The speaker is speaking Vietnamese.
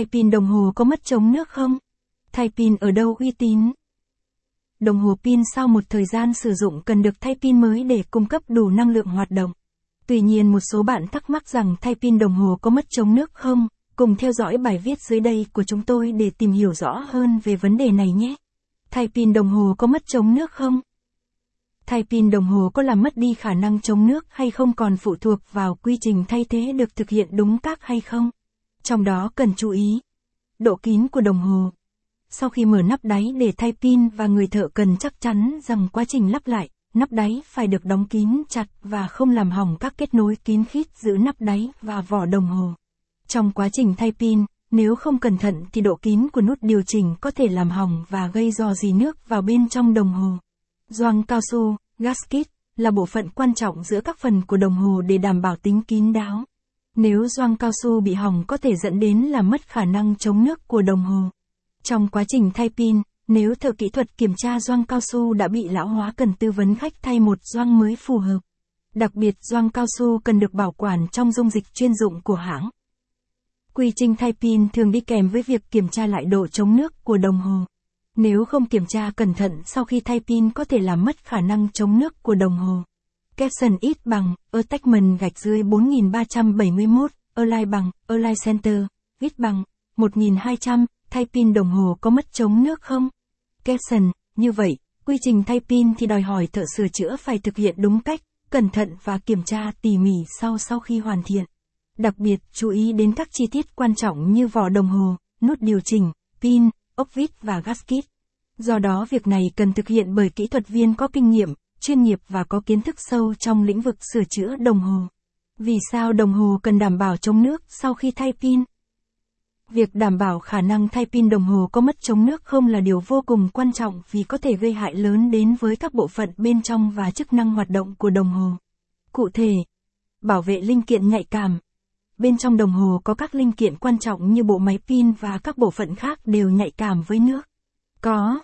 Thay pin đồng hồ có mất chống nước không? Thay pin ở đâu uy tín? Đồng hồ pin sau một thời gian sử dụng cần được thay pin mới để cung cấp đủ năng lượng hoạt động. Tuy nhiên một số bạn thắc mắc rằng thay pin đồng hồ có mất chống nước không? Cùng theo dõi bài viết dưới đây của chúng tôi để tìm hiểu rõ hơn về vấn đề này nhé. Thay pin đồng hồ có mất chống nước không? Thay pin đồng hồ có làm mất đi khả năng chống nước hay không còn phụ thuộc vào quy trình thay thế được thực hiện đúng các hay không? Trong đó cần chú ý. Độ kín của đồng hồ. Sau khi mở nắp đáy để thay pin và người thợ cần chắc chắn rằng quá trình lắp lại, nắp đáy phải được đóng kín chặt và không làm hỏng các kết nối kín khít giữa nắp đáy và vỏ đồng hồ. Trong quá trình thay pin, nếu không cẩn thận thì độ kín của nút điều chỉnh có thể làm hỏng và gây rò rỉ nước vào bên trong đồng hồ. Gioăng cao su, gasket, là bộ phận quan trọng giữa các phần của đồng hồ để đảm bảo tính kín đáo. Nếu gioăng cao su bị hỏng có thể dẫn đến là mất khả năng chống nước của đồng hồ. Trong quá trình thay pin, nếu thợ kỹ thuật kiểm tra gioăng cao su đã bị lão hóa cần tư vấn khách thay một gioăng mới phù hợp. Đặc biệt gioăng cao su cần được bảo quản trong dung dịch chuyên dụng của hãng. Quy trình thay pin thường đi kèm với việc kiểm tra lại độ chống nước của đồng hồ. Nếu không kiểm tra cẩn thận sau khi thay pin có thể làm mất khả năng chống nước của đồng hồ. Caption ít bằng, attachment gạch dưới 4371, align bằng, align center, ít bằng, 1200, thay pin đồng hồ có mất chống nước không? Caption, như vậy, quy trình thay pin thì đòi hỏi thợ sửa chữa phải thực hiện đúng cách, cẩn thận và kiểm tra tỉ mỉ sau sau khi hoàn thiện. Đặc biệt, chú ý đến các chi tiết quan trọng như vỏ đồng hồ, nút điều chỉnh, pin, ốc vít và gasket. Do đó việc này cần thực hiện bởi kỹ thuật viên có kinh nghiệm, chuyên nghiệp và có kiến thức sâu trong lĩnh vực sửa chữa đồng hồ. Vì sao đồng hồ cần đảm bảo chống nước sau khi thay pin? Việc đảm bảo khả năng thay pin đồng hồ có mất chống nước không là điều vô cùng quan trọng vì có thể gây hại lớn đến với các bộ phận bên trong và chức năng hoạt động của đồng hồ. Cụ thể, bảo vệ linh kiện nhạy cảm. Bên trong đồng hồ có các linh kiện quan trọng như bộ máy pin và các bộ phận khác đều nhạy cảm với nước. Có